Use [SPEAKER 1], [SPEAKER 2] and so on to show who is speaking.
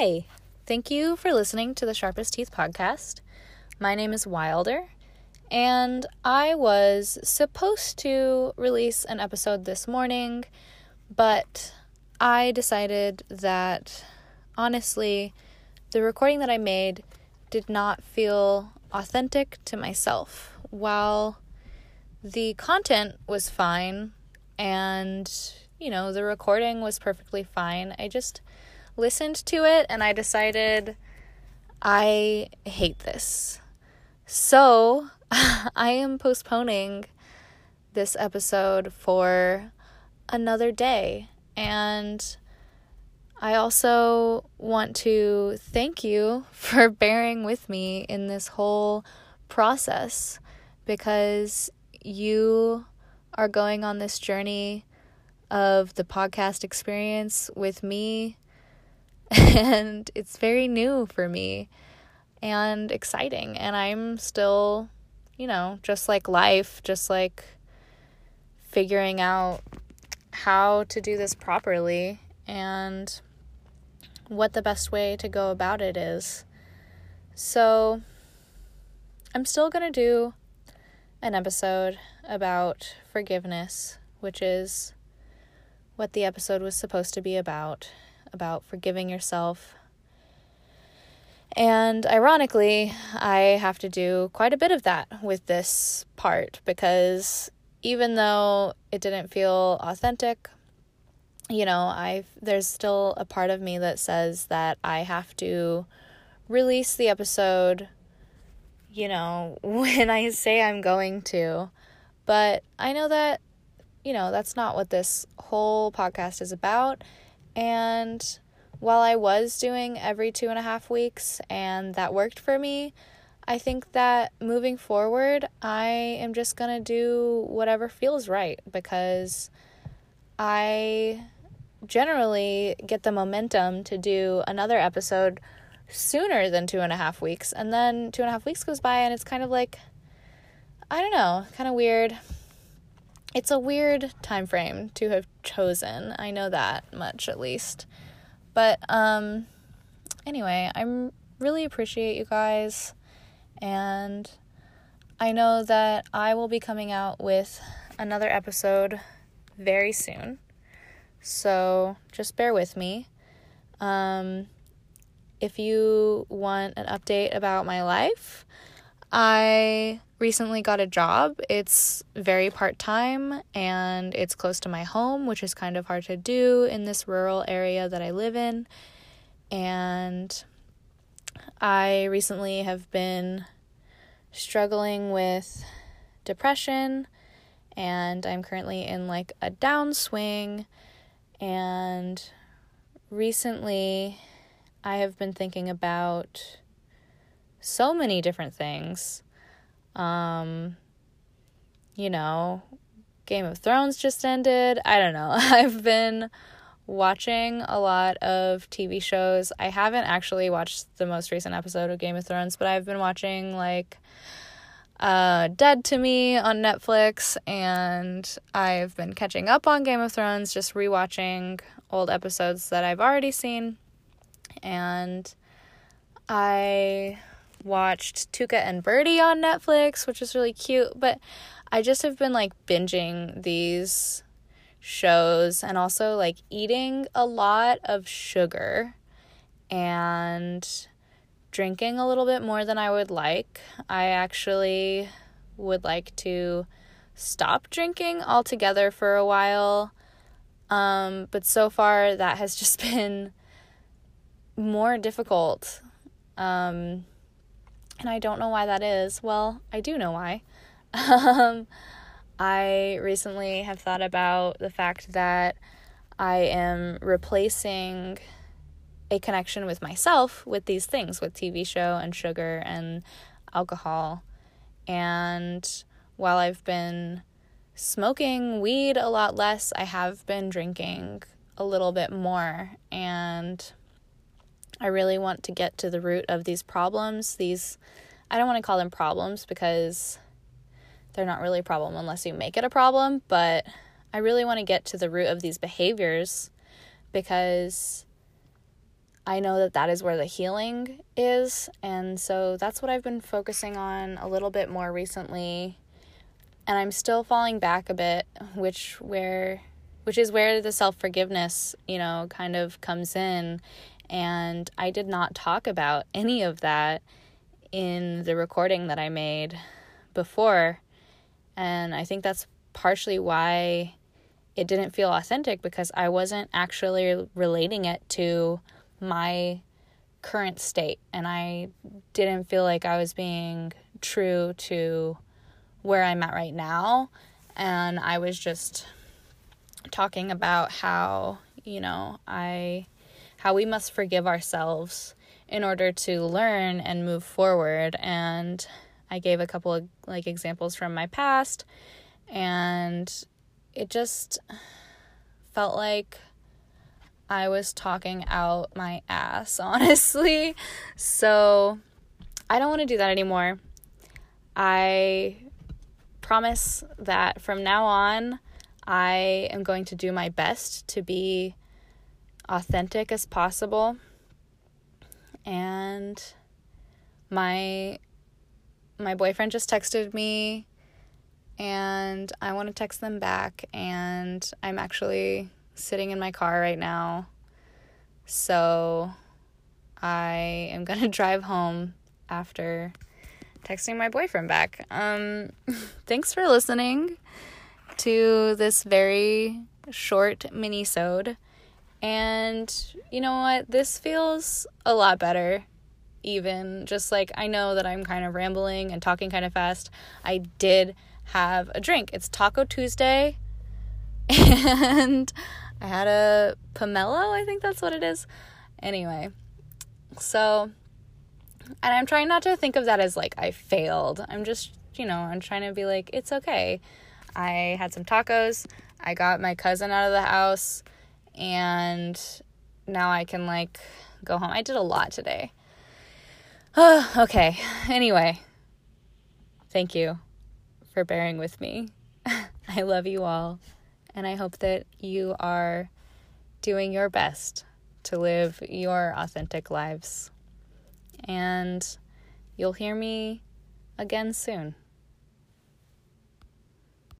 [SPEAKER 1] Hi, thank you for listening to the Sharpest Teeth podcast. My name is Wilder, and I was supposed to release an episode this morning, but I decided that honestly, the recording that I made did not feel authentic to myself. While the content was fine and, you know, the recording was perfectly fine, I just listened to it and I decided I hate this. So I am postponing this episode for another day. And I also want to thank you for bearing with me in this whole process because you are going on this journey of the podcast experience with me, and it's very new for me and exciting. And I'm still, you know, just like life, just like figuring out how to do this properly and what the best way to go about it is. So, I'm still going to do an episode about forgiveness, which is what the episode was supposed to be about about forgiving yourself. And ironically, I have to do quite a bit of that with this part because even though it didn't feel authentic, you know, I there's still a part of me that says that I have to release the episode you know, when I say I'm going to. But I know that, you know, that's not what this whole podcast is about. And while I was doing every two and a half weeks and that worked for me, I think that moving forward, I am just going to do whatever feels right because I generally get the momentum to do another episode sooner than two and a half weeks. And then two and a half weeks goes by, and it's kind of like, I don't know, kind of weird. It's a weird time frame to have chosen. I know that much at least. But um anyway, I'm really appreciate you guys and I know that I will be coming out with another episode very soon. So just bear with me. Um if you want an update about my life, I recently got a job. It's very part time and it's close to my home, which is kind of hard to do in this rural area that I live in. And I recently have been struggling with depression and I'm currently in like a downswing and recently I have been thinking about so many different things. Um, you know, Game of Thrones just ended. I don't know. I've been watching a lot of TV shows. I haven't actually watched the most recent episode of Game of Thrones, but I've been watching like uh, Dead to Me on Netflix, and I've been catching up on Game of Thrones, just rewatching old episodes that I've already seen and I watched Tuca and Birdie on Netflix, which is really cute. But I just have been like binging these shows and also like eating a lot of sugar and drinking a little bit more than I would like. I actually would like to stop drinking altogether for a while. Um, but so far, that has just been more difficult. Um, and I don't know why that is. Well, I do know why. um, I recently have thought about the fact that I am replacing a connection with myself with these things, with TV show and sugar and alcohol. And while I've been smoking weed a lot less, I have been drinking a little bit more. And I really want to get to the root of these problems. These, I don't want to call them problems because they're not really a problem unless you make it a problem, but I really want to get to the root of these behaviors because I know that that is where the healing is. And so that's what I've been focusing on a little bit more recently. And I'm still falling back a bit, which where which is where the self-forgiveness, you know, kind of comes in. And I did not talk about any of that in the recording that I made before. And I think that's partially why it didn't feel authentic because I wasn't actually relating it to my current state. And I didn't feel like I was being true to where I'm at right now. And I was just talking about how, you know, I, how we must forgive ourselves in order to learn and move forward. And I gave a couple of like examples from my past and it just felt like I was talking out my ass, honestly. So I don't want to do that anymore. I promise that from now on, I am going to do my best to be authentic as possible. And my my boyfriend just texted me and I want to text them back and I'm actually sitting in my car right now. So I am going to drive home after texting my boyfriend back. Um thanks for listening to this very short mini-sode. And you know what? This feels a lot better even just like I know that I'm kind of rambling and talking kind of fast. I did have a drink. It's Taco Tuesday and I had a pomelo, I think that's what it is. Anyway, so and I'm trying not to think of that as like I failed. I'm just, you know, I'm trying to be like it's okay. I had some tacos. I got my cousin out of the house and now I can like go home. I did a lot today. Oh, okay. Anyway, thank you for bearing with me. I love you all, and I hope that you are doing your best to live your authentic lives. And you'll hear me again soon.